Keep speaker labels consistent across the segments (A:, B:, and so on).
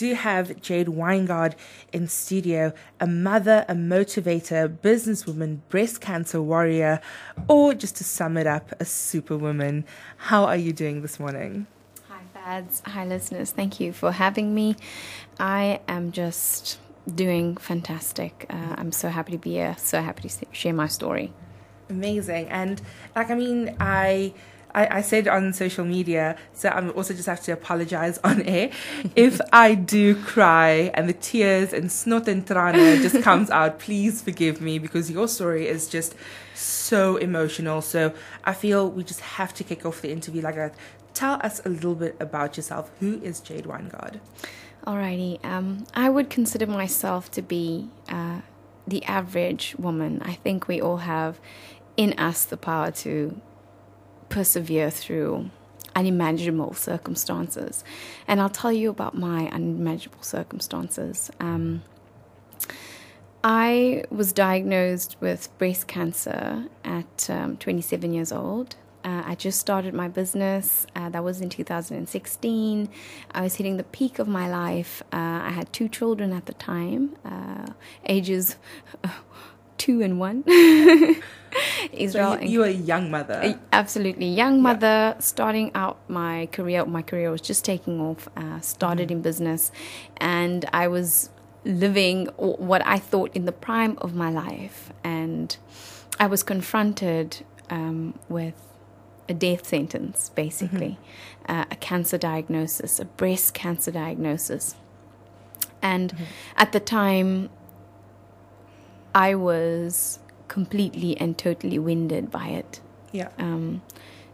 A: do have Jade Wyngaardt in studio, a mother, a motivator, businesswoman, breast cancer warrior, or just to sum it up, a superwoman. How are you doing this morning?
B: Hi, Fadz. Hi, listeners. Thank you for having me. I am just doing fantastic. Uh, I'm so happy to be here, so happy to share my story.
A: Amazing. And, like, I mean, I I, I said on social media, so I'm also just have to apologize on air if I do cry and the tears and snot and trana just comes out. Please forgive me because your story is just so emotional. So I feel we just have to kick off the interview like that. Tell us a little bit about yourself. Who is Jade Wyngaardt?
B: Alrighty, um, I would consider myself to be uh, the average woman. I think we all have in us the power to persevere through unimaginable circumstances. And I'll tell you about my unimaginable circumstances. Um, I was diagnosed with breast cancer at um, 27 years old. Uh, I just started my business. Uh, that was in 2016. I was hitting the peak of my life. Uh, I had two children at the time, uh, ages two and one.
A: Israel. So you, were a young mother.
B: Absolutely, young mother. Yeah. Starting out my career, my career was just taking off. Uh, started mm-hmm. in business, and I was living what I thought in the prime of my life, and I was confronted um, with a death sentence, basically, mm-hmm. uh, a cancer diagnosis, a breast cancer diagnosis. And mm-hmm. at the time, I was completely and totally winded by it.
A: Yeah.
B: Um,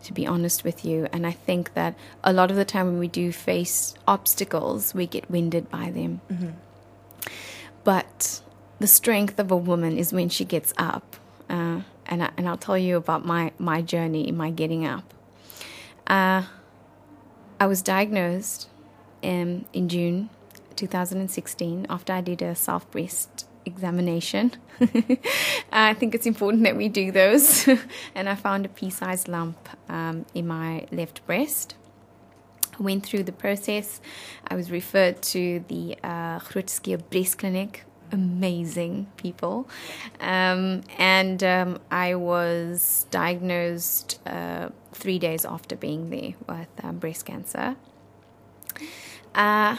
B: to be honest with you. And I think that a lot of the time when we do face obstacles, we get winded by them. Mm-hmm. But the strength of a woman is when she gets up. Uh, and, I, and I'll tell you about my, my journey in my getting up. Uh, I was diagnosed in, in June 2016 after I did a self breast examination. I think it's important that we do those. and I found a pea sized lump um, in my left breast. I went through the process. I was referred to the uh, Breast Clinic. Amazing people. Um, and um, I was diagnosed uh, three days after being there with um, breast cancer. Uh,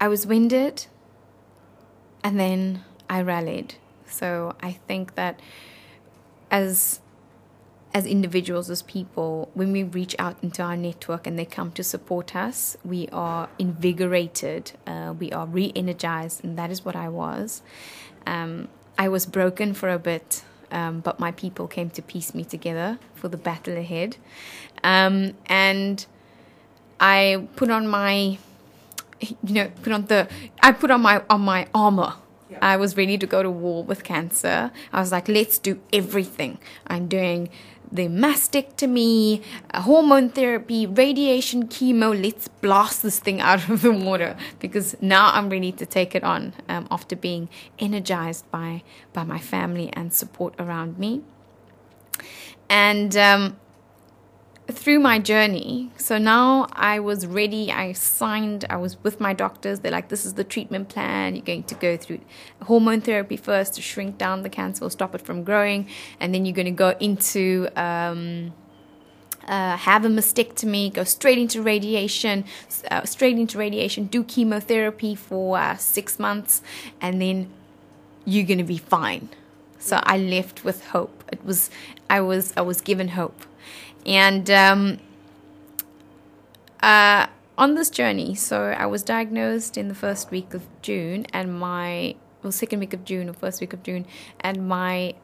B: I was winded and then I rallied. So I think that as as individuals, as people, when we reach out into our network and they come to support us, we are invigorated, uh, we are re energized, and that is what I was. Um, I was broken for a bit, um, but my people came to piece me together for the battle ahead. Um, and I put on my you know, put on the I put on my on my armor. Yeah. I was ready to go to war with cancer. I was like, let's do everything. I'm doing the mastectomy, hormone therapy, radiation, chemo. Let's blast this thing out of the water because now I'm ready to take it on um, after being energized by by my family and support around me. And um, through my journey. So now I was ready. I signed. I was with my doctors. They're like, "This is the treatment plan. You're going to go through hormone therapy first to shrink down the cancer or stop it from growing, and then you're going to go into." Um, uh, have a mastectomy, go straight into radiation, uh, straight into radiation, do chemotherapy for uh, six months, and then you're gonna be fine. So I left with hope. It was, I was, I was given hope and um, uh, on this journey, so I was diagnosed in the first week of June, and my well, second week of June or first week of June, and my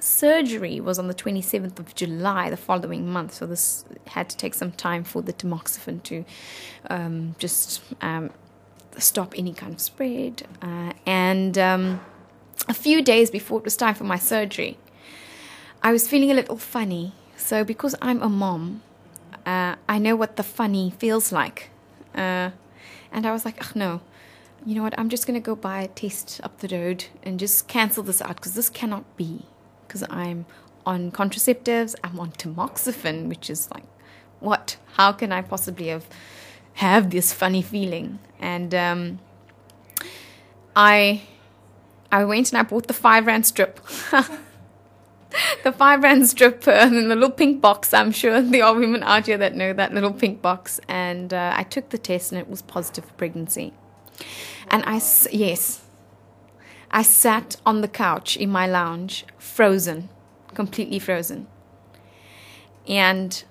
B: surgery was on the 27th of July, the following month. So this had to take some time for the tamoxifen to um, just um, stop any kind of spread. Uh, and um, a few days before it was time for my surgery, I was feeling a little funny. So, because I'm a mom, uh, I know what the funny feels like. Uh, and I was like, oh no, you know what? I'm just going to go buy a test up the road and just cancel this out because this cannot be. Because I'm on contraceptives, I'm on tamoxifen, which is like, what? How can I possibly have have this funny feeling. And um, I I went and I bought the five rand strip. the five rand strip and the little pink box. I'm sure there are women out here that know that little pink box. And uh, I took the test and it was positive for pregnancy. And I, yes, I sat on the couch in my lounge, frozen, completely frozen. And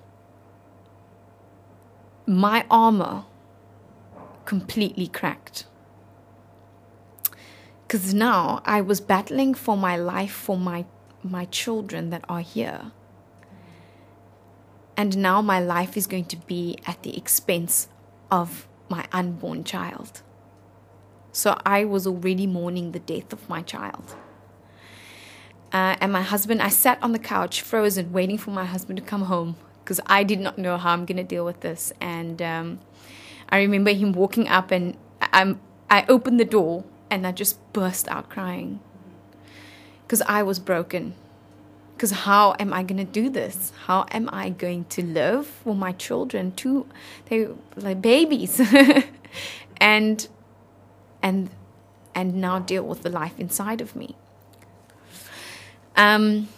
B: my armor completely cracked. Because now I was battling for my life for my, my children that are here. And now my life is going to be at the expense of my unborn child. So I was already mourning the death of my child. Uh, and my husband, I sat on the couch, frozen, waiting for my husband to come home because I did not know how I'm going to deal with this. And um, I remember him walking up, and I'm, I opened the door and I just burst out crying because I was broken. Because how am I going to do this? How am I going to live for my children? Two, they like babies, and and and now deal with the life inside of me. Um,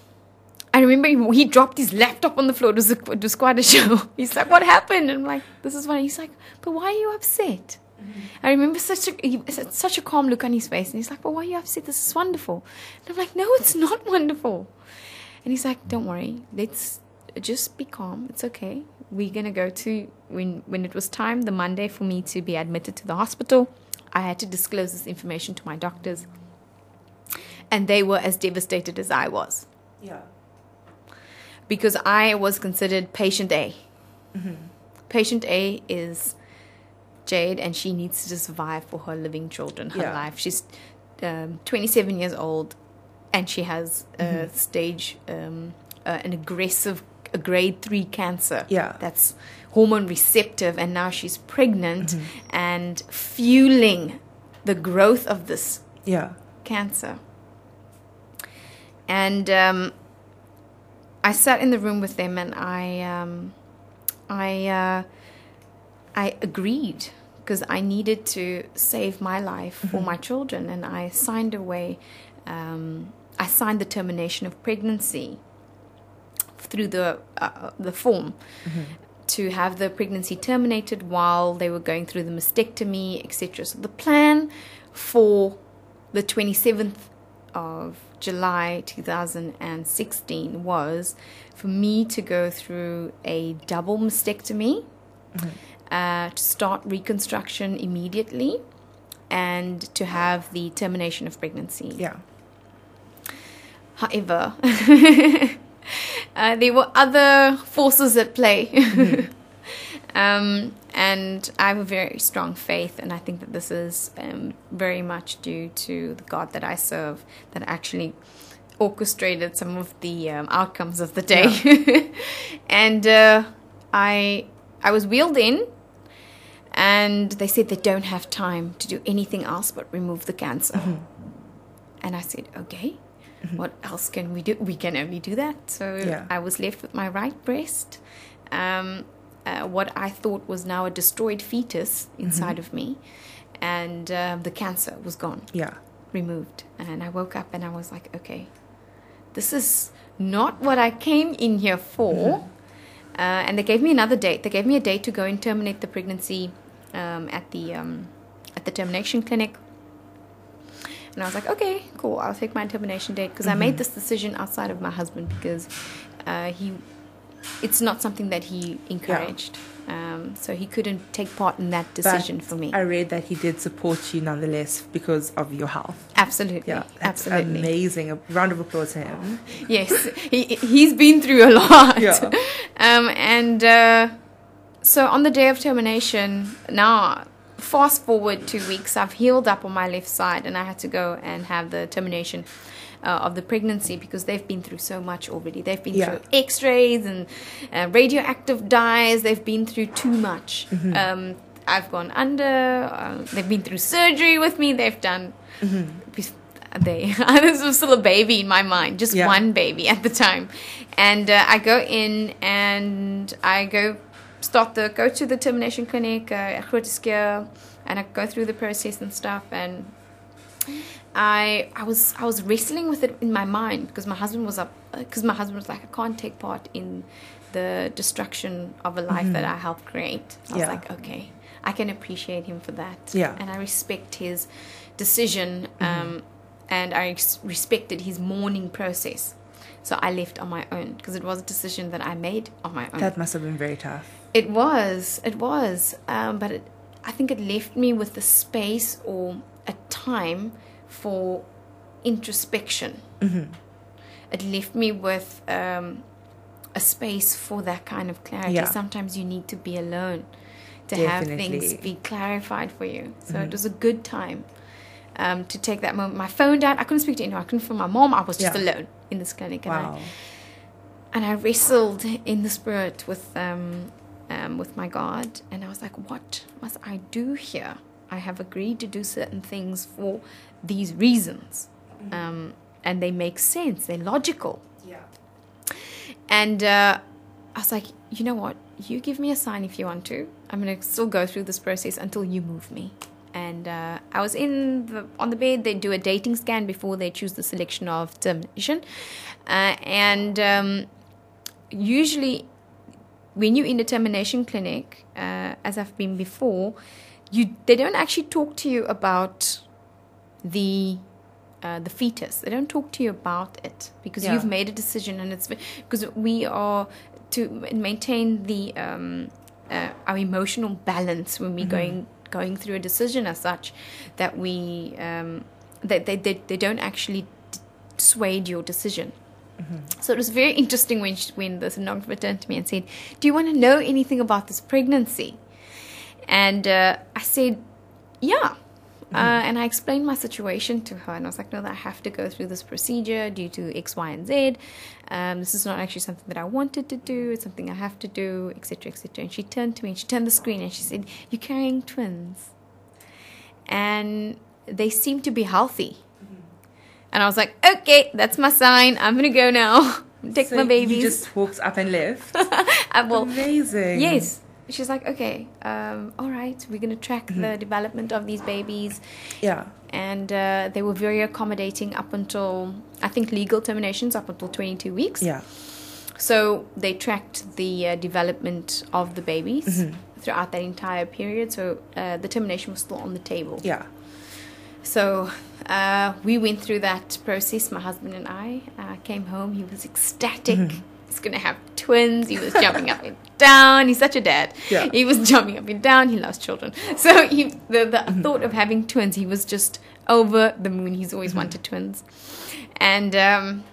B: I remember he, he dropped his laptop on the floor. It was, a, it was quite a show. He's like, "What happened?" And I'm like, "This is why." He's like, "But why are you upset?" Mm-hmm. I remember such a such a calm look on his face, and he's like, "But why are you upset? This is wonderful." And I'm like, "No, it's not wonderful." And he's like, "Don't worry. Let's just be calm. It's okay. We're gonna go to when when it was time the Monday for me to be admitted to the hospital. I had to disclose this information to my doctors, and they were as devastated as I was.
A: Yeah.
B: Because I was considered patient A. Mm-hmm. Patient A is Jade, and she needs to survive for her living children, her
A: Yeah.
B: life. She's um, 27 years old, and she has a stage, um, uh, an aggressive, a grade three cancer.
A: Yeah.
B: that's hormone receptive, and now she's pregnant and fueling the growth of this
A: Yeah.
B: cancer. And um, I sat in the room with them, and I, um, I, uh, I agreed because I needed to save my life for my children, and I signed away. Um, I signed the termination of pregnancy through the uh, the form to have the pregnancy terminated while they were going through the mastectomy, etc. So the plan for the 27th of July 2016 was for me to go through a double mastectomy, uh, to start reconstruction immediately, and to have the termination of pregnancy.
A: Yeah.
B: However, uh, there were other forces at play. um, and I have a very strong faith, and I think that this is um, very much due to the God that I serve that actually orchestrated some of the um, outcomes of the day. and uh, I, I was wheeled in, and they said they don't have time to do anything else but remove the cancer. And I said, okay, what else can we do? We can only do that. So
A: Yeah.
B: I was left with my right breast, um, uh, what I thought was now a destroyed fetus inside of me, and um, the cancer was gone,
A: Yeah.
B: removed. And I woke up and I was like, okay, this is not what I came in here for. Uh, and they gave me another date. They gave me a date to go and terminate the pregnancy um, at the um, at the termination clinic. And I was like, okay, cool. I'll take my termination date because I made this decision outside of my husband because uh, he, it's not something that he encouraged. Um, so he couldn't take part in that decision
A: But
B: for me.
A: I read that he did support you nonetheless because of your health.
B: absolutely,
A: Yeah, that's
B: absolutely.
A: amazing. A round of applause to him.
B: yes, he he's been through a lot.
A: Yeah.
B: Um, and uh, so on the day of termination, now fast forward two weeks, I've healed up on my left side, and I had to go and have the termination. Uh, of the pregnancy because they've been through so much already. They've been
A: Yeah.
B: through X-rays and uh, radioactive dyes. They've been through too much.
A: Mm-hmm.
B: Um, I've gone under. Uh, they've been through surgery with me. They've done. They. this was still a baby in my mind, just
A: Yeah.
B: one baby at the time, and uh, I go in and I go start the go to the termination clinic uh, at Groote Schuur, and I go through the process and stuff and. I I was I was wrestling with it in my mind because my husband was up because my husband was like I can't take part in the destruction of a life that I helped create. I was like okay, I can appreciate him for that.
A: Yeah.
B: and I respect his decision um, and I ex- respected his mourning process. So I left on my own because it was a decision that I made on my own.
A: That must have been very tough.
B: It was, it was, um, but it, I think it left me with the space or a time for introspection. It left me with um, a space for that kind of clarity.
A: Yeah.
B: Sometimes you need to be alone to have things be clarified for you. So it was a good time um, to take that moment. My phone died. I couldn't speak to anyone. I couldn't phone my mom. I was just
A: Yeah.
B: alone in this clinic. And I, and I wrestled in the spirit with um, um, with my God, and I was like, "What must I do here? I have agreed to do certain things for these reasons, um, and they make sense. They're logical."
A: Yeah.
B: And uh, I was like, "You know what? You give me a sign if you want to. I'm gonna still go through this process until you move me." And uh, I was in the, on the bed. They do a dating scan before they choose the selection of termination, uh, and um, usually when you're in the termination clinic, uh, as I've been before, you they don't actually talk to you about the uh, the fetus. They don't talk to you about it because
A: Yeah.
B: you've made a decision, and it's because we are to maintain the um, uh, our emotional balance when we're going going through a decision as such that we um, that they, they they don't actually d- sway your decision. So it was very interesting when she, when the sonographer turned to me and said, "Do you want to know anything about this pregnancy?" And uh, I said, "Yeah." Uh, and I explained my situation to her, and I was like, "No, that I have to go through this procedure due to X, Y, and Z. Um, this is not actually something that I wanted to do. It's something I have to do, etc., etc." And she turned to me, and she turned the screen, and she said, "You're carrying twins, and they seem to be healthy." And I was like, "Okay, that's my sign. I'm gonna go now. Take
A: So
B: my babies."
A: You just walked up and left.
B: I will.
A: Amazing.
B: Yes. She's like, okay, um, all right, we're going to track the development of these babies.
A: Yeah.
B: And uh, they were very accommodating up until, I think, legal terminations up until 22 weeks.
A: Yeah.
B: So they tracked the uh, development of the babies
A: Mm-hmm.
B: throughout that entire period. So uh, the termination was still on the table.
A: Yeah.
B: So uh, we went through that process, my husband and I. Uh, came home, he was ecstatic.
A: Mm-hmm.
B: He's going to have twins. He was jumping up and down. He's such a dad.
A: Yeah.
B: He was jumping up and down. He loves children. So he, the, the
A: Mm-hmm.
B: thought of having twins, he was just over the moon. He's always
A: Mm-hmm.
B: wanted twins. And, um,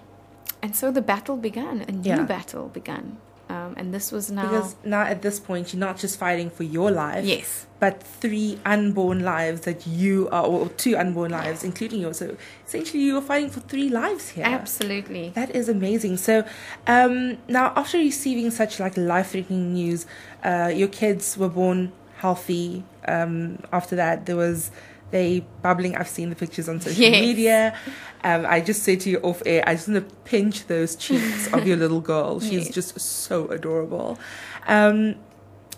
B: and so the battle began, a new
A: Yeah.
B: battle began. Um, and this was now.
A: Because now at this point, you're not just fighting for your life.
B: yes.
A: But three unborn lives that you are, or two unborn lives, including yours. So essentially, you are fighting for three lives here.
B: Absolutely.
A: That is amazing. So, um, now after receiving such like life-threatening news, uh, your kids were born healthy. Um, after that, there was they bubbling. I've seen the pictures on social
B: Yes.
A: media. Um, I just said to you off air, I just want to pinch those cheeks of your little girl. She's
B: Yes.
A: just so adorable. Um,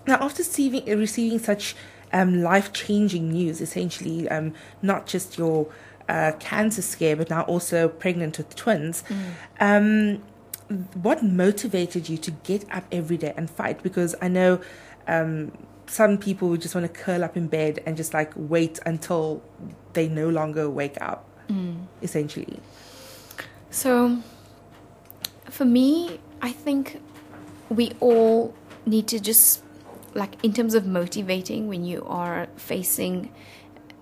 A: now, after receiving receiving such um, life changing news, essentially, um, not just your uh, cancer scare, but now also pregnant with twins, um, what motivated you to get up every day and fight? Because I know um, some people would just want to curl up in bed and just like wait until they no longer wake up, mm. essentially.
B: So, for me, I think we all need to just, like, in terms of motivating when you are facing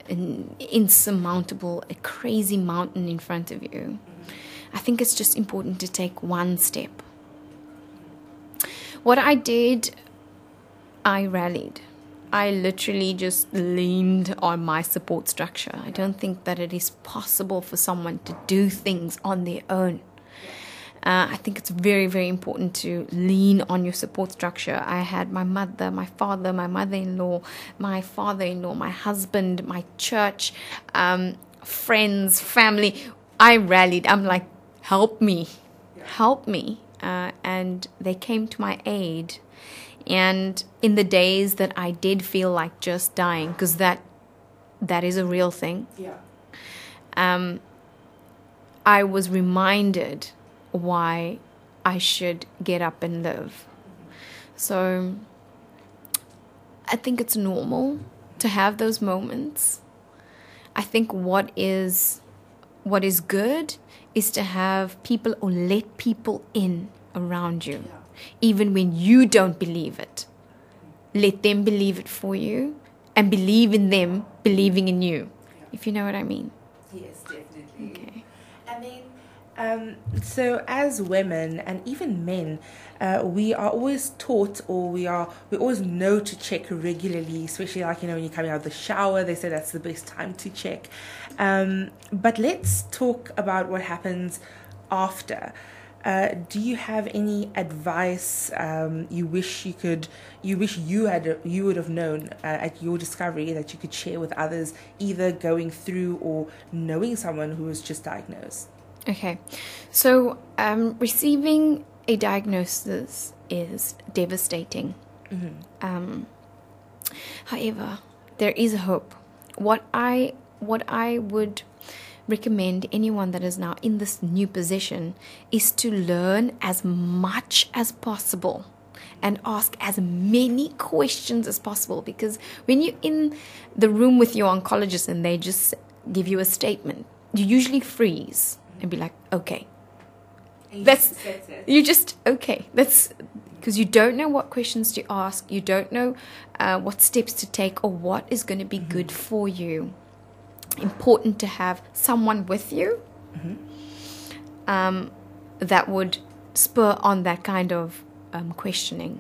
B: an insurmountable, a crazy mountain in front of you, I think it's just important to take one step. What I did, I rallied. I literally just leaned on my support structure. I don't think that it is possible for someone to do things on their own. Uh, I think it's very, very important to lean on your support structure. I had my mother, my father, my mother in law, my father in law, my husband, my church, um, friends, family. I rallied. I'm like, help me, help me. Uh, and they came to my aid And in the days that I did feel like just dying, because that that is a real thing,
A: Yeah.
B: um, I was reminded why I should get up and live. So I think it's normal to have those moments. I think what is what is good is to have people or let people in around you, even when you don't believe it. Let them believe it for you and believe in them believing in you, if you know what I mean.
A: Yes, definitely.
B: Okay.
A: I mean, um, so as women and even men, uh, we are always taught, or we are we always know to check regularly. Especially like you know when you're coming out of the shower, they say that's the best time to check. Um, but let's talk about what happens after. Uh, do you have any advice um, you wish you could you wish you had you would have known uh, at your discovery that you could share with others either going through or knowing someone who was just diagnosed
B: Okay, so um, receiving a diagnosis is devastating. Um, however, there is hope. What I what I would recommend anyone that is now in this new position is to learn as much as possible and ask as many questions as possible because when you're in the room with your oncologist and they just give you a statement you usually freeze and be like okay. That's you just okay that's because you don't know what questions to ask you don't know uh, what steps to take or what is going to be good for you important to have someone with you um, that would spur on that kind of um, questioning.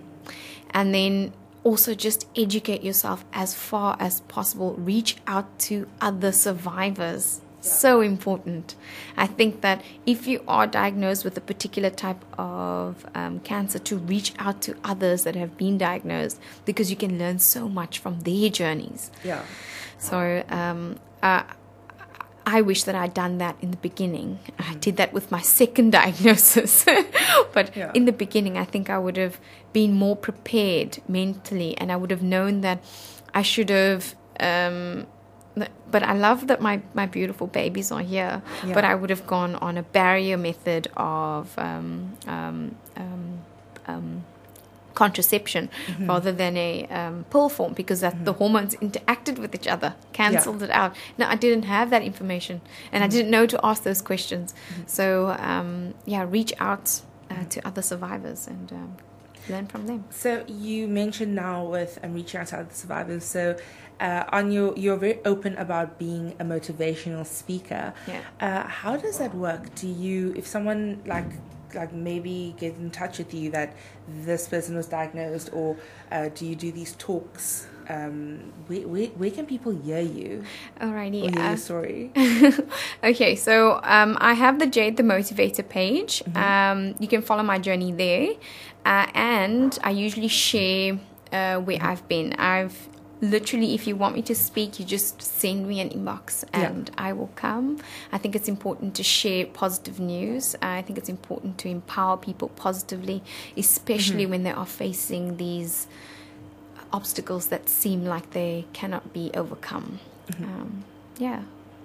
B: And then also just educate yourself as far as possible. Reach out to other survivors. So important. I think that if you are diagnosed with a particular type of um, cancer to reach out to others that have been diagnosed because you can learn so much from their journeys.
A: Yeah.
B: So um, uh, I wish that I'd done that in the beginning. I did that with my second diagnosis. but
A: Yeah.
B: in the beginning, I think I would have been more prepared mentally and I would have known that I should have. Um, but I love that my, my beautiful babies are here.
A: Yeah.
B: But I would have gone on a barrier method of um, um, um, um, contraception
A: Mm-hmm.
B: rather than a um, pill form because that the hormones interacted with each other, cancelled it out. Now I didn't have that information and
A: Mm-hmm.
B: I didn't know to ask those questions. So, um, yeah, reach out uh, to other survivors and um, learn from them.
A: So you mentioned now with um, reaching out to other survivors. So uh, on your, you're very open about being a motivational speaker.
B: Yeah.
A: Uh, how does that work? Do you, if someone like like maybe get in touch with you that this person was diagnosed, or uh, do you do these talks? Um, where, where where can people hear you
B: Alrighty.
A: or hear
B: uh,
A: story?
B: okay, so um, I have the Jade the Motivator page. Um, you can follow my journey there, uh, and I usually share uh, where I've been. I've literally, if you want me to speak, you just send me an inbox,
A: Yeah.
B: and I will come. I think it's important to share positive news. I think it's important to empower people positively, especially when they are facing these obstacles that seem like they cannot be overcome. Um, yeah.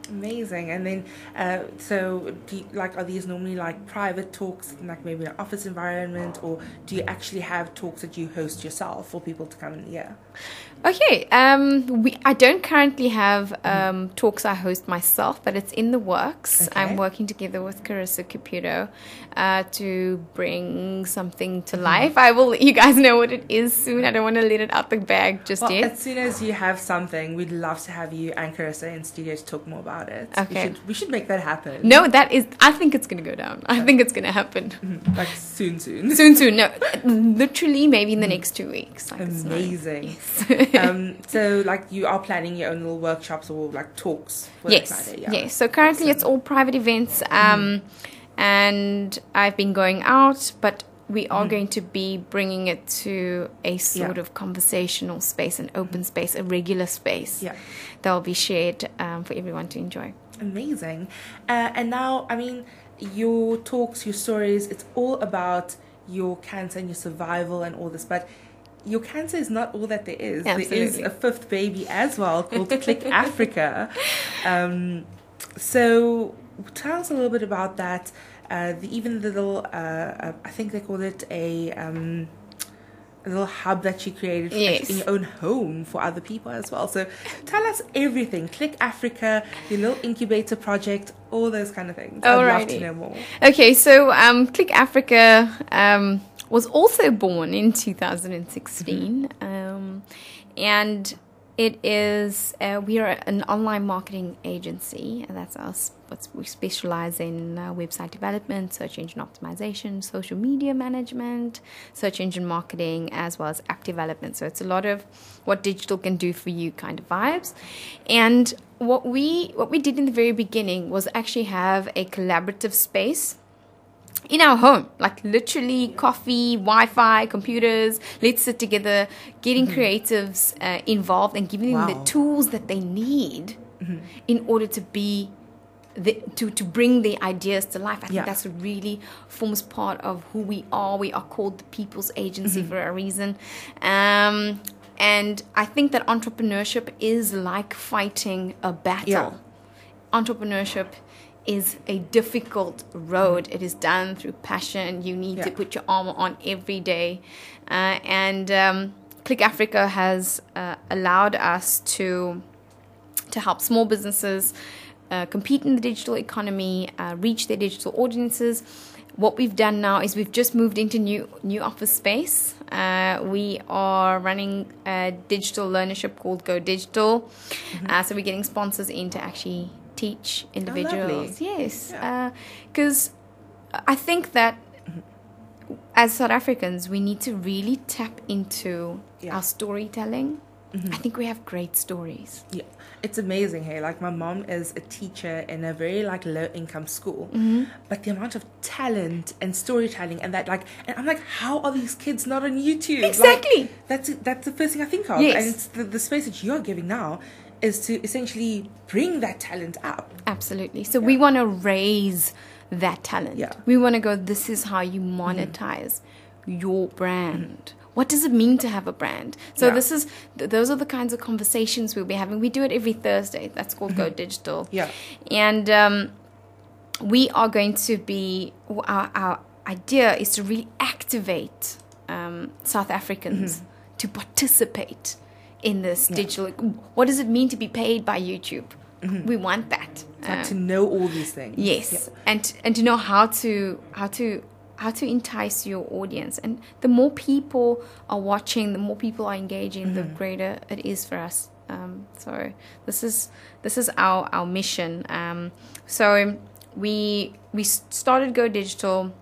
A: Amazing. And then, uh, so do you, like, are these normally like private talks, in, like maybe an office environment, or do you actually have talks that you host yourself for people to come and hear?
B: Okay, um, we I don't currently have um, talks I host myself, but it's in the works.
A: Okay.
B: I'm working together with Carissa Caputo uh, to bring something to life. I will let you guys know what it is soon. I don't want to let it out the bag just
A: Well,
B: yet.
A: as soon as you have something, we'd love to have you and Carissa in studio to talk more about it. We
B: Okay.
A: should, we should make that happen.
B: No, that is. I think it's gonna go down. I think it's gonna happen
A: Mhm. Like soon, soon.
B: soon. Soon. No, literally, maybe in the next two weeks. Like
A: Amazing. Um, so, like, you are planning your own little workshops or like talks for
B: yes,
A: Friday, yeah.
B: yes. So currently it's all private events, um, and I've been going out, but we are going to be bringing it to a sort
A: Yeah.
B: of conversational space, an open space, a regular space
A: Yeah.
B: that will be shared um, for everyone to enjoy.
A: Amazing. Uh, and now, I mean, your talks, your stories, it's all about your cancer and your survival and all this. But your cancer is not all that there is. There is a fifth baby as well called Click Africa. Um, so tell us a little bit about that. Uh, the, even the little, uh, uh, I think they call it a, um, a little hub that you created for-
B: Yes.
A: in your own home for other people as well. So tell us everything. Click Africa, your little incubator project, all those kind of things. I'd love to know more.
B: Okay, so um, Click Africa um, was also born in 2016, um, and it is uh, we are an online marketing agency, and that's us. We specialize in uh, website development, search engine optimization, social media management, search engine marketing, as well as app development. So it's a lot of what digital can do for you kind of vibes, and what we what we did in the very beginning was actually have a collaborative space in our home like literally coffee wi-fi computers let's sit together getting creatives uh, involved and giving them the tools that they need in order to be the, to, to bring the ideas to life. I think
A: Yeah.
B: that's really forms part of who we are. We are called the people's agency for a reason. Um, and i think that entrepreneurship is like fighting a battle.
A: Yeah.
B: entrepreneurship is a difficult road. It is done through passion. You need to put your armor on every day. Uh, and um, Click Africa has uh, allowed us to to help small businesses uh, compete in the digital economy, uh, reach their digital audiences. What we've done now is we've just moved into new new office space. Uh, we are running a digital learnership called Go Digital. Uh, so we're getting sponsors in to actually teach individuals. yes,
A: Yeah.
B: because I think that as South Africans, we need to really tap into
A: Yeah.
B: our storytelling. I think we have great stories.
A: Yeah, it's amazing. Hey, like my mom is a teacher in a very like low income school,
B: Mm-hmm.
A: but the amount of talent and storytelling and that like, and I'm like, how are these kids not on YouTube? Like,
B: Exactly.
A: that's that's the first thing I think of.
B: Yes.
A: And it's the, the space that you're giving now is to essentially bring that talent up.
B: Absolutely. So we want to raise that talent.
A: Yeah. Mm-hmm.
B: We want to go, this is how you monetize your brand. What does it mean to have a brand? So
A: Yeah.
B: this is th- those are the kinds of conversations we'll be having. We do it every Thursday. That's called Go Digital.
A: Mm-hmm. Yeah.
B: And um, we are going to be our, our idea is to really activate um, South Africans to participate in this digital. What does it mean to be paid by YouTube? We want that.
A: Like
B: Um,
A: to know all these things.
B: yes, and and to know how to how to how to entice your audience. And the more people are watching, the more people are engaging, the greater it is for us. Um, so this is this is our our mission. Um, so we we started Go Digital.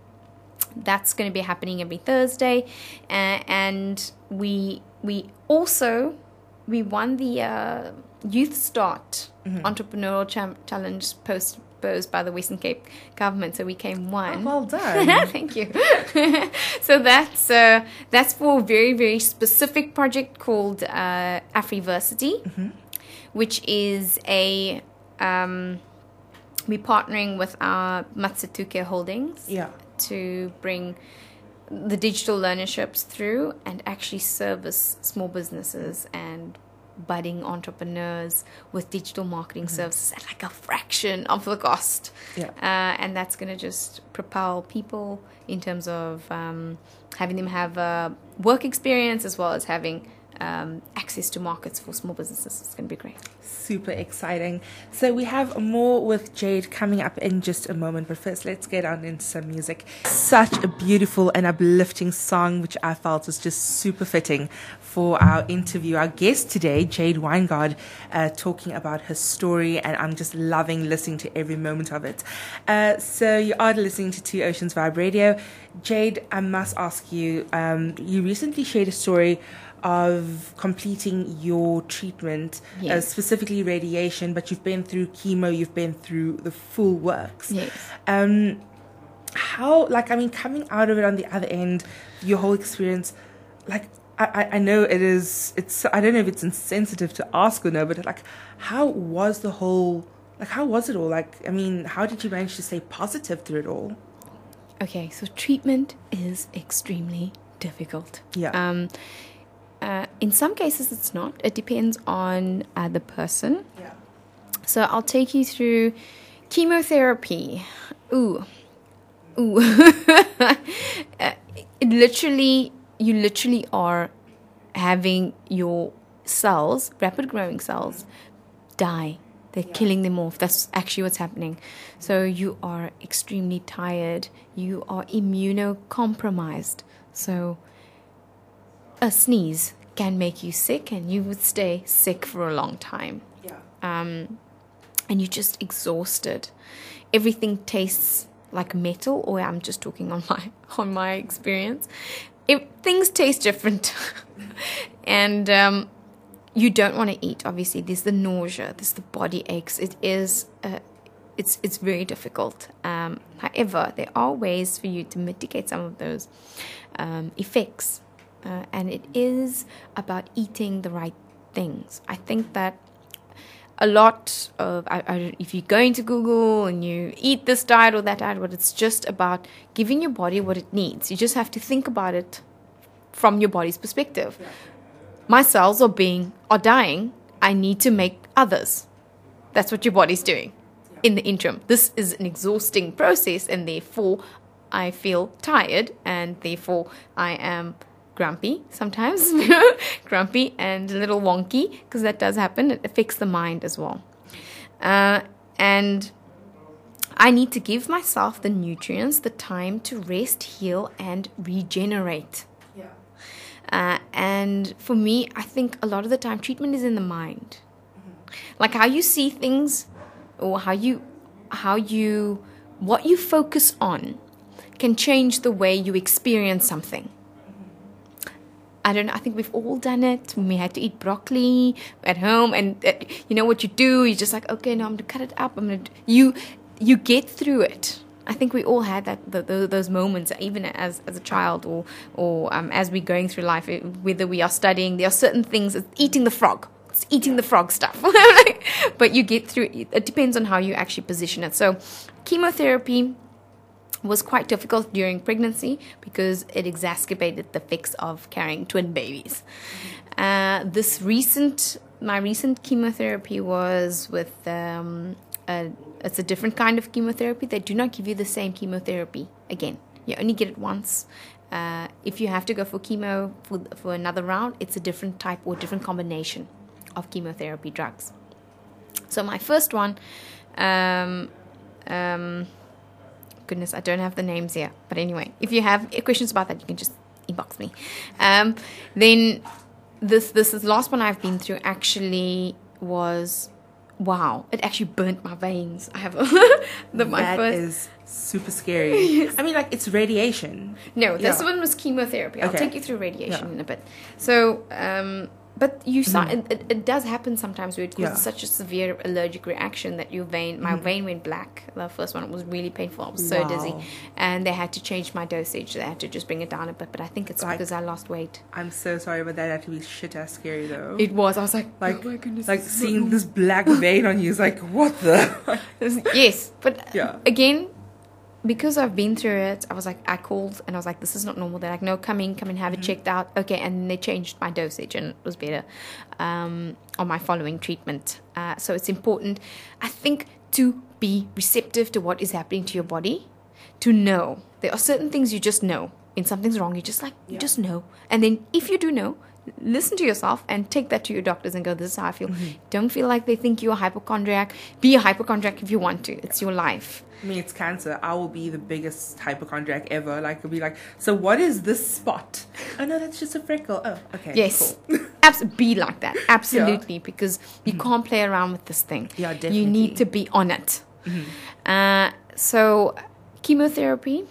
B: That's going to be happening every Thursday, uh, and we we also we won the uh, Youth Start Entrepreneurial Cham- Challenge post posed by the Western Cape government. So we came
A: Oh,
B: one.
A: well done.
B: Thank you. so that's uh, that's for a very very specific project called uh, Afriversity, which is a um, we're partnering with our Matsatuke Holdings
A: yeah.
B: to bring the digital learnerships through and actually service small businesses and budding entrepreneurs with digital marketing services at like a fraction of the cost.
A: Yeah.
B: Uh, and that's going to just propel people in terms of um, having them have a work experience as well as having um, access to markets for small businesses. It's going to be great.
A: Super exciting. So we have more with Jade coming up in just a moment, but first let's get on into some music. Such a beautiful and uplifting song, which I felt was just super fitting for our interview. Our guest today, Jade Wyngaardt, uh, talking about her story, and I'm just loving listening to every moment of it. Uh, so you are listening to Two Oceans Vibe Radio. Jade, I must ask you, um, you recently shared a story of completing your treatment, uh, specifically radiation, but you've been through chemo, you've been through the full works.
B: Yes.
A: Um, how, like, I mean, coming out of it on the other end, your whole experience, like, I, I- I know it is, it's, I don't know if it's insensitive to ask or no, but like, how was the whole, like, how was it all? Like, I mean, how did you manage to stay positive through it all?
B: Okay, so treatment is extremely difficult.
A: Yeah.
B: Um, uh, in some cases, it's not. It depends on uh, the person.
A: Yeah.
B: So I'll take you through chemotherapy. Ooh, ooh. Uh, it literally, you literally are having your cells, rapid growing cells, die. They're
A: Yeah.
B: killing them off. That's actually what's happening. So you are extremely tired. You are immunocompromised. So a sneeze can make you sick, and you would stay sick for a long time
A: Yeah.
B: um, and you're just exhausted. Everything tastes like metal, or I'm just talking on my on my experience. If things taste different, and um, you don't want to eat. Obviously, there's the nausea, there's the body aches. It is. Uh, it's, it's very difficult. Um, however, there are ways for you to mitigate some of those um, effects, uh, and it is about eating the right things. I think that a lot of I, I, if you go into Google and you eat this diet or that diet, but it's just about giving your body what it needs. You just have to think about it from your body's perspective. My cells are being are dying. I need to make others. That's what your body's doing in the interim. This is an exhausting process, and therefore I feel tired, and therefore I am grumpy sometimes, grumpy and a little wonky because that does happen. It affects the mind as well. Uh, and I need to give myself the nutrients, the time to rest, heal, and regenerate.
A: Yeah.
B: Uh, and for me, I think a lot of the time treatment is in the mind. Like how you see things or how you how you what you focus on can change the way you experience something. I don't know. I think we've all done it. We had to eat broccoli at home, and uh, you know what you do? You're just like, okay, no, I'm gonna cut it up. I'm gonna. d-" You you get through it. I think we all had that the, those moments, even as as a child or or um, as we're going through life. Whether we are studying, there are certain things. Eating the frog. It's eating the frog stuff. but you get through it. It depends on how you actually position it. So, chemotherapy was quite difficult during pregnancy because it exacerbated the effects of carrying twin babies. Uh, this recent, my recent chemotherapy was with, um, a, it's a different kind of chemotherapy. They do not give you the same chemotherapy again. You only get it once. Uh, if you have to go for chemo for, for another round, it's a different type or different combination of chemotherapy drugs. So my first one, um, um, goodness, I don't have the names here. But anyway, if you have questions about that, you can just inbox me. Um, then this this is the last one I've been through actually was wow. It actually burnt my veins. I have the my
A: That
B: first.
A: is super scary. I mean, like it's radiation.
B: No, this
A: Yeah.
B: one was chemotherapy. I'll
A: Okay.
B: take you through radiation
A: Yeah.
B: in a bit. So, um, but you saw mm. it, it, it does happen sometimes where it causes
A: Yeah.
B: such a severe allergic reaction that your vein, my mm. vein went black. The first one was really painful. I was so dizzy, and they had to change my dosage. They had to just bring it down a bit. But I think it's
A: Like-
B: because I lost weight.
A: I'm so sorry, but that had to be shit ass scary though.
B: It was. I was like,
A: like,
B: oh my goodness,
A: like seeing this black vein on you is like, what the?
B: Yes, but
A: Yeah.
B: again, because I've been through it, I was like, I called and I was like, this is not normal. They're like, no, come in, come and have it checked out. Okay, and they changed my dosage and it was better um, on my following treatment. Uh, so it's important, I think, to be receptive to what is happening to your body, to know there are certain things you just know. When something's wrong, you just like you just know, and then if you do know, listen to yourself and take that to your doctors and go, This is how I feel. Don't feel like they think you're a hypochondriac. Be a hypochondriac if you want to. It's your life.
A: I mean, it's cancer. I will be the biggest hypochondriac ever. Like, I'll be like, so what is this spot? Oh no, that's just a freckle. Oh, okay.
B: Yes.
A: cool.
B: Abs- be like that. Absolutely. Because you can't play around with this thing.
A: Yeah, definitely.
B: You need to be on it. Uh, so, chemotherapy.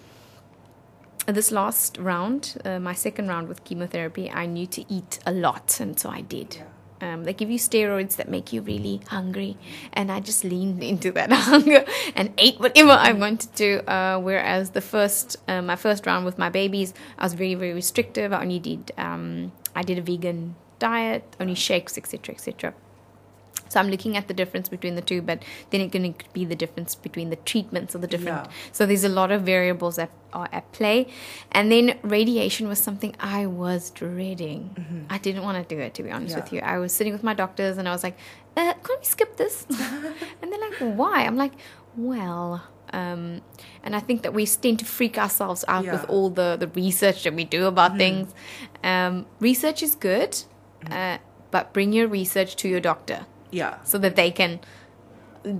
B: This last round, uh, my second round with chemotherapy, I knew to eat a lot, and so I did. Um, they give you steroids that make you really hungry, and I just leaned into that hunger and ate whatever I wanted to. Uh, whereas the first, uh, my first round with my babies, I was very, very restrictive. I only did, um, I did a vegan diet, only shakes, etc., etc. So I'm looking at the difference between the two, but then it can be the difference between the treatments or the different.
A: Yeah.
B: So there's a lot of variables that are at play, and then radiation was something I was dreading. I didn't want to do it, to be honest
A: Mm-hmm. Yeah.
B: with you. I was sitting with my doctors, and I was like, uh, "Can't we skip this?" and they're like, "Why?" I'm like, "Well." Um, and I think that we tend to freak ourselves out
A: Yeah.
B: with all the, the research that we do about things. Um, research is good, uh, but bring your research to your doctor
A: Yeah.
B: so that they can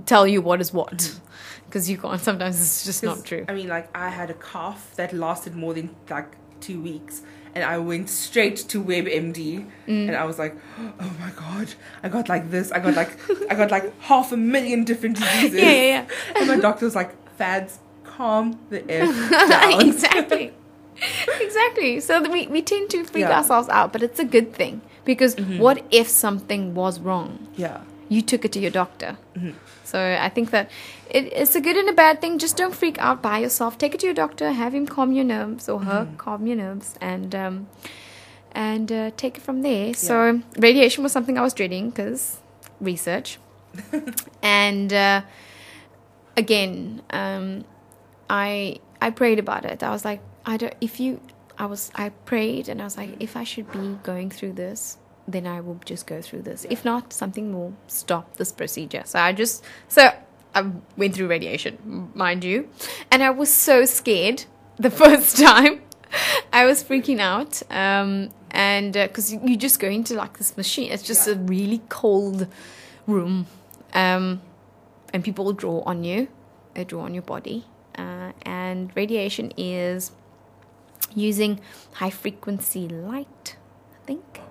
B: tell you what is what. Because you can't, sometimes it's just not true.
A: I mean, like, I had a cough that lasted more than like two weeks, and I went straight to WebMD,
B: Mm.
A: and I was like, "Oh my god, I got like this. I got like, I got like half a million different diseases."
B: Yeah, yeah, yeah.
A: And my doctor was like, "Fadz, calm the f down."
B: exactly. exactly. So we, we tend to freak
A: Yeah.
B: ourselves out, but it's a good thing. Because what if something was wrong?
A: Yeah,
B: You took it to your doctor. So I think that it, it's a good and a bad thing. Just don't freak out by yourself. Take it to your doctor. Have him calm your nerves or her calm your nerves, and um, and uh, take it from there. So radiation was something I was dreading because research, and uh, again, um, I I prayed about it. I was like, I don't. If you, I was I prayed and I was like, if I should be going through this, then I will just go through this. If not, something will stop this procedure. So I just so I went through radiation, mind you, and I was so scared the first time. I was freaking out, um, and because you, you just go into like this machine, it's just
A: Yeah.
B: a really cold room, um, and people will draw on you, they draw on your body, uh, and radiation is using high frequency light, I think,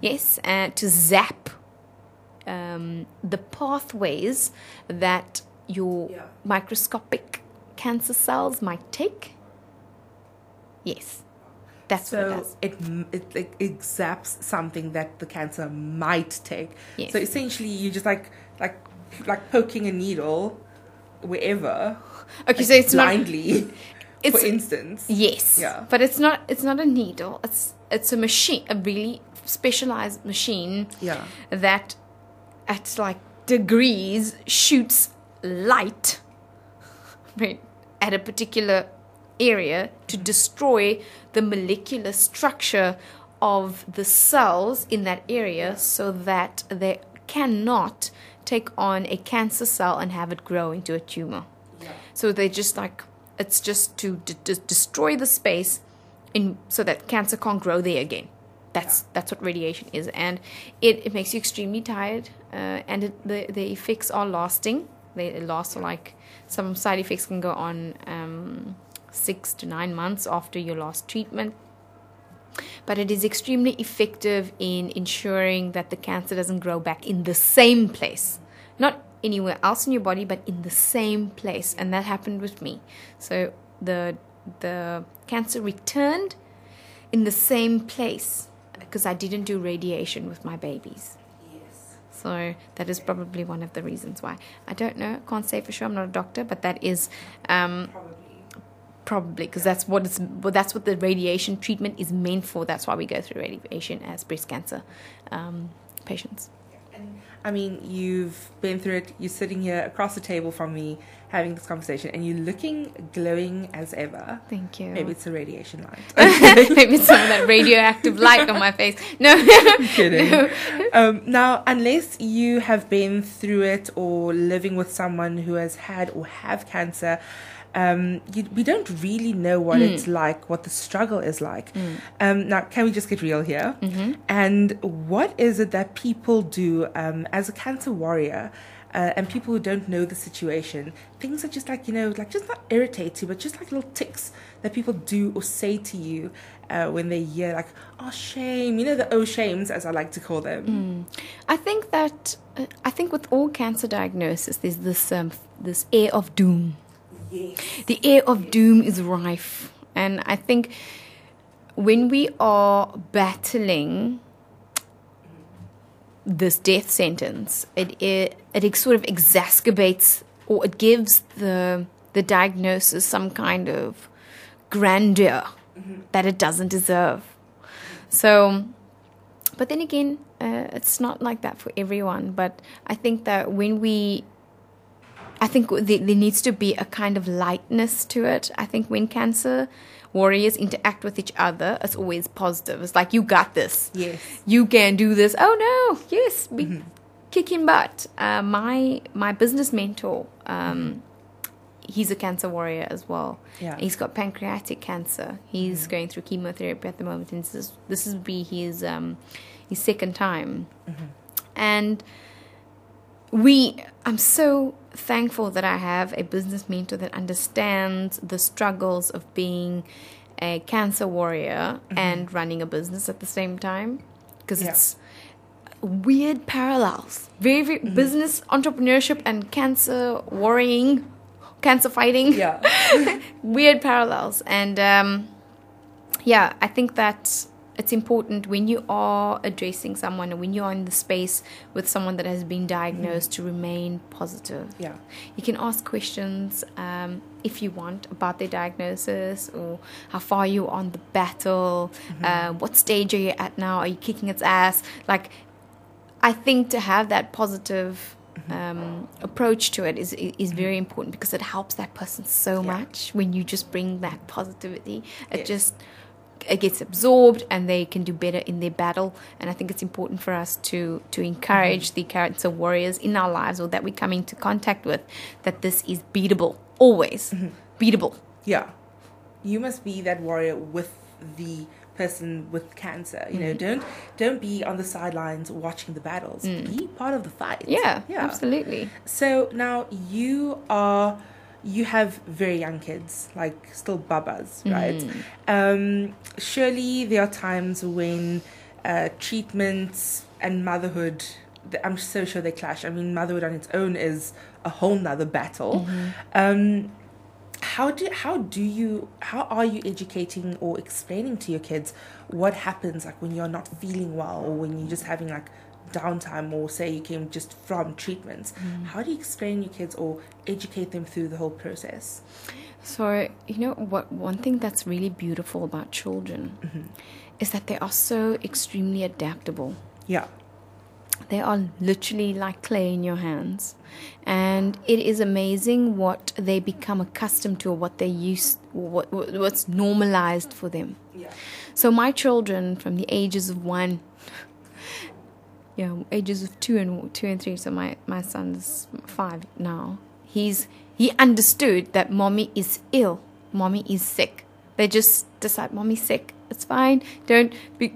B: yes, uh, to zap um, the pathways that your
A: Yeah.
B: microscopic cancer cells might take. Yes, that's what it
A: so
B: does.
A: it, m- it it it zaps something that the cancer might take.
B: Yes.
A: So essentially, you just like like like poking a needle wherever.
B: Okay,
A: like,
B: so it's not. It's
A: for instance.
B: Yes.
A: Yeah.
B: But it's not it's not a needle. It's it's a machine, a really specialized machine
A: Yeah.
B: that at like degrees shoots light at a particular area to mm-hmm. destroy the molecular structure of the cells in that area so that they cannot take on a cancer cell and have it grow into a tumor.
A: Yeah.
B: So they just like it's just to d- d- destroy the space in so that cancer can't grow there again. That's that's what radiation is, and it, it makes you extremely tired, uh, and it, the the effects are lasting. They last for like some side effects can go on um, six to nine months after your last treatment. But it is extremely effective in ensuring that the cancer doesn't grow back in the same place, not anywhere else in your body, but in the same place. And that happened with me. So the the cancer returned in the same place because I didn't do radiation with my babies.
A: Yes.
B: So that is probably one of the reasons why. I don't know. Can't say for sure. I'm not a doctor, but that is um,
A: Probably.
B: probably because that's what it's. Well, that's what the radiation treatment is meant for. That's why we go through radiation as breast cancer um, patients.
A: And I mean, you've been through it. You're sitting here across the table from me having this conversation, and you're looking glowing as ever.
B: Thank you.
A: Maybe it's a radiation light.
B: Maybe it's some of that radioactive light on my face. No.
A: kidding. Um, now, unless you have been through it or living with someone who has had or have cancer, um, you, we don't really know what it's like, what the struggle is like. Um, now, can we just get real here? And what is it that people do um, as a cancer warrior? Uh, and people who don't know the situation, things are just like, you know, like just not irritate you, but just like little ticks that people do or say to you uh, when they hear, like, oh, shame, you know, the oh shames, as I like to call them.
B: I think that uh, I think with all cancer diagnosis, there's this um, this air of doom. The air of doom is rife, and I think when we are battling this death sentence, it it, it sort of exacerbates or it gives the the diagnosis some kind of grandeur that it doesn't deserve. So, but then again, uh, it's not like that for everyone. But I think that when we I think there, there needs to be a kind of lightness to it. I think when cancer warriors interact with each other, it's always positive. It's like, you got this.
A: Yes.
B: You can do this. Oh no, yes, be mm-hmm. kicking butt. Uh, my my business mentor, um, he's a cancer warrior as well.
A: Yeah.
B: He's got pancreatic cancer. He's mm-hmm. going through chemotherapy at the moment, and this is this is be his um, his second time. Mm-hmm. And we, I'm so thankful that I have a business mentor that understands the struggles of being a cancer warrior mm-hmm. and running a business at the same time because yeah. it's weird parallels very, very mm-hmm. business entrepreneurship and cancer worrying cancer fighting
A: yeah
B: weird parallels and um, yeah i think that it's important when you are addressing someone or when you're in the space with someone that has been diagnosed mm-hmm. to remain positive.
A: Yeah.
B: You can ask questions um, if you want about their diagnosis or how far you are on the battle, mm-hmm. uh, what stage are you at now? Are you kicking its ass? Like, I think to have that positive mm-hmm. um, approach to it is is mm-hmm. very important because it helps that person so yeah. much when you just bring that positivity. It yes. just it gets absorbed and they can do better in their battle. And I think it's important for us to to encourage the cancer warriors in our lives or that we come into contact with that this is beatable always mm-hmm. beatable.
A: Yeah, you must be that warrior with the person with cancer. You know, mm-hmm. don't don't be on the sidelines watching the battles. Mm. Be part of the fight.
B: Yeah, yeah, absolutely.
A: So now you are you have very young kids, like still babas, right? Mm. Um, surely there are times when uh, treatments and motherhood, I'm so sure they clash. I mean, motherhood on its own is a whole nother battle. Mm-hmm. Um, how do how do you how are you educating or explaining to your kids what happens like when you're not feeling well or when you're just having like downtime or say you came just from treatments mm. how do you explain your kids or educate them through the whole process
B: so you know what one thing that's really beautiful about children mm-hmm. is that they are so extremely adaptable
A: yeah
B: they are literally like clay in your hands and it is amazing what they become accustomed to or what they used what what's normalized for them
A: yeah.
B: so my children from the ages of one yeah, ages of two and two and three. So my my son's five now. He's he understood that mommy is ill, mommy is sick. They just decide mommy's sick. It's fine. Don't be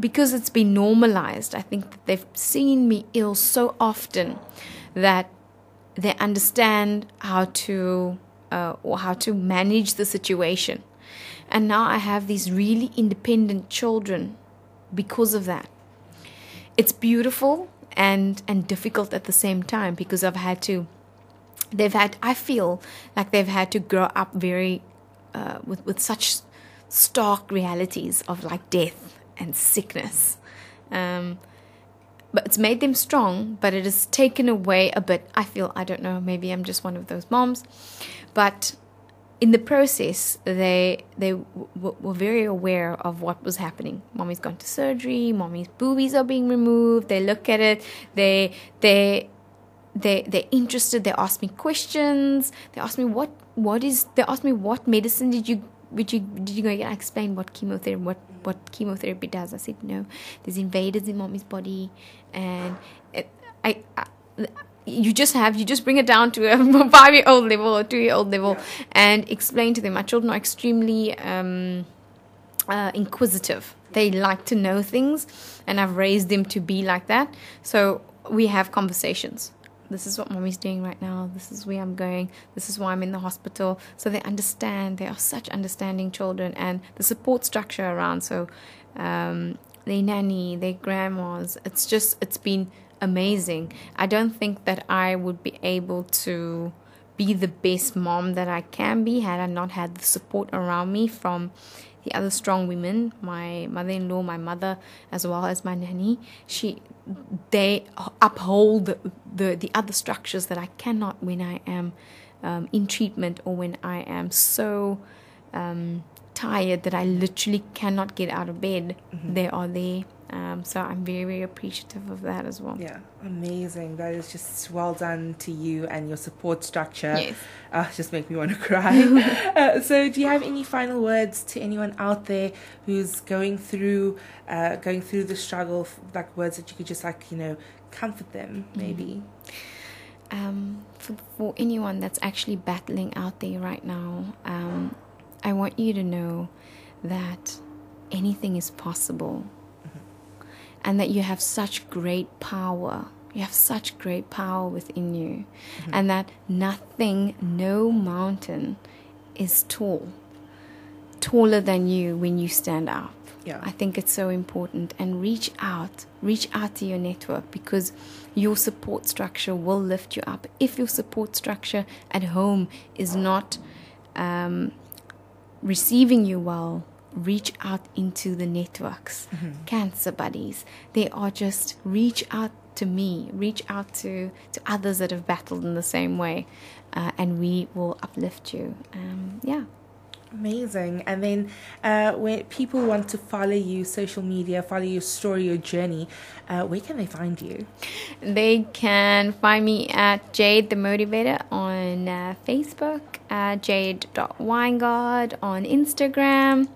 B: because it's been normalized. I think that they've seen me ill so often that they understand how to uh, or how to manage the situation. And now I have these really independent children because of that it's beautiful and and difficult at the same time because I've had to they've had I feel like they've had to grow up very uh, with with such stark realities of like death and sickness. Um, but it's made them strong, but it has taken away a bit. I feel I don't know. Maybe I'm just one of those moms, but in the process, they they w- were very aware of what was happening. Mommy's gone to surgery. Mommy's boobies are being removed. They look at it. They they they they're interested. They ask me questions. They ask me what what is. They ask me what medicine did you did you did you go and explain what chemotherapy what what chemotherapy does? I said no. There's invaders in mommy's body, and it, I, I you just have you just bring it down to a five year old level or two year old level yeah. and explain to them. My children are extremely um, uh, inquisitive. They like to know things and i've raised them to be like that. So we have conversations. This is what mommy's doing right now. This is where i'm going. This is why i'm in the hospital. So they understand. They are such understanding children and the support structure around. So um, their nanny their grandmas it's just it's been amazing. I don't think that I would be able to be the best mom that I can be had I not had the support around me from the other strong women, my mother-in-law, my mother, as well as my nanny. She, they uphold the the, the other structures that I cannot when I am um, in treatment or when I am so um, tired that I literally cannot get out of bed. Mm-hmm. They are there Um, so I'm very, very appreciative of that as well.
A: Yeah, amazing. That is just well done to you and your support structure.
B: Yes.
A: Uh, just make me want to cry. uh, so, do you have any final words to anyone out there who's going through, uh, going through the struggle? Like words that you could just like you know comfort them, maybe.
B: Um, for, for anyone that's actually battling out there right now, um, I want you to know that anything is possible and that you have such great power. You have such great power within you, mm-hmm. and that nothing, no mountain is tall, taller than you when you stand up.
A: Yeah.
B: I think it's so important. And reach out, reach out to your network because your support structure will lift you up. If your support structure at home is not um, receiving you well, reach out into the networks, mm-hmm. cancer buddies. They are just reach out to me, reach out to, to others that have battled in the same way, uh, and we will uplift you. Um, yeah.
A: Amazing. And then uh, when people want to follow you, social media, follow your story, your journey, uh, where can they find you?
B: They can find me at Jade the Motivator on uh, Facebook, uh, jade.wyngaardt on Instagram.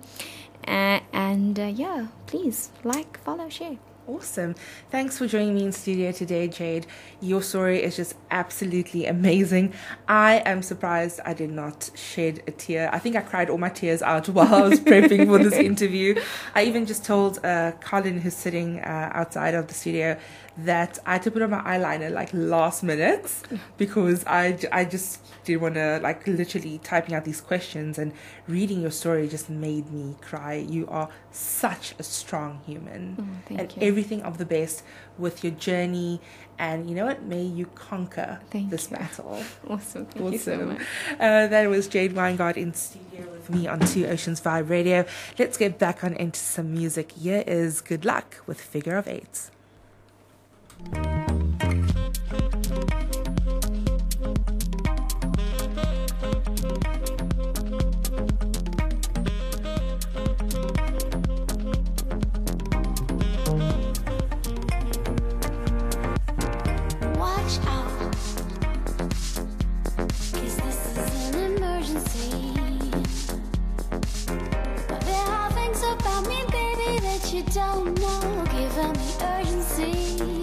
B: Uh, and uh, yeah, please like, follow, share.
A: Awesome. Thanks for joining me in studio today, Jade. Your story is just absolutely amazing. I am surprised I did not shed a tear. I think I cried all my tears out while I was prepping for this interview. I even just told uh, Colin, who's sitting uh, outside of the studio, that I had to put on my eyeliner like last minute because I, I just didn't want to like literally typing out these questions and reading your story just made me cry. You are such a strong human
B: oh,
A: and
B: you.
A: everything of the best with your journey and you know what may you conquer
B: thank
A: this
B: you.
A: battle
B: awesome thank awesome. you so much
A: uh, that was Jade Wyngaardt in studio with me on Two Oceans Vibe Radio let's get back on into some music here is Good Luck with Figure of Eight
C: you don't know, giving me earth.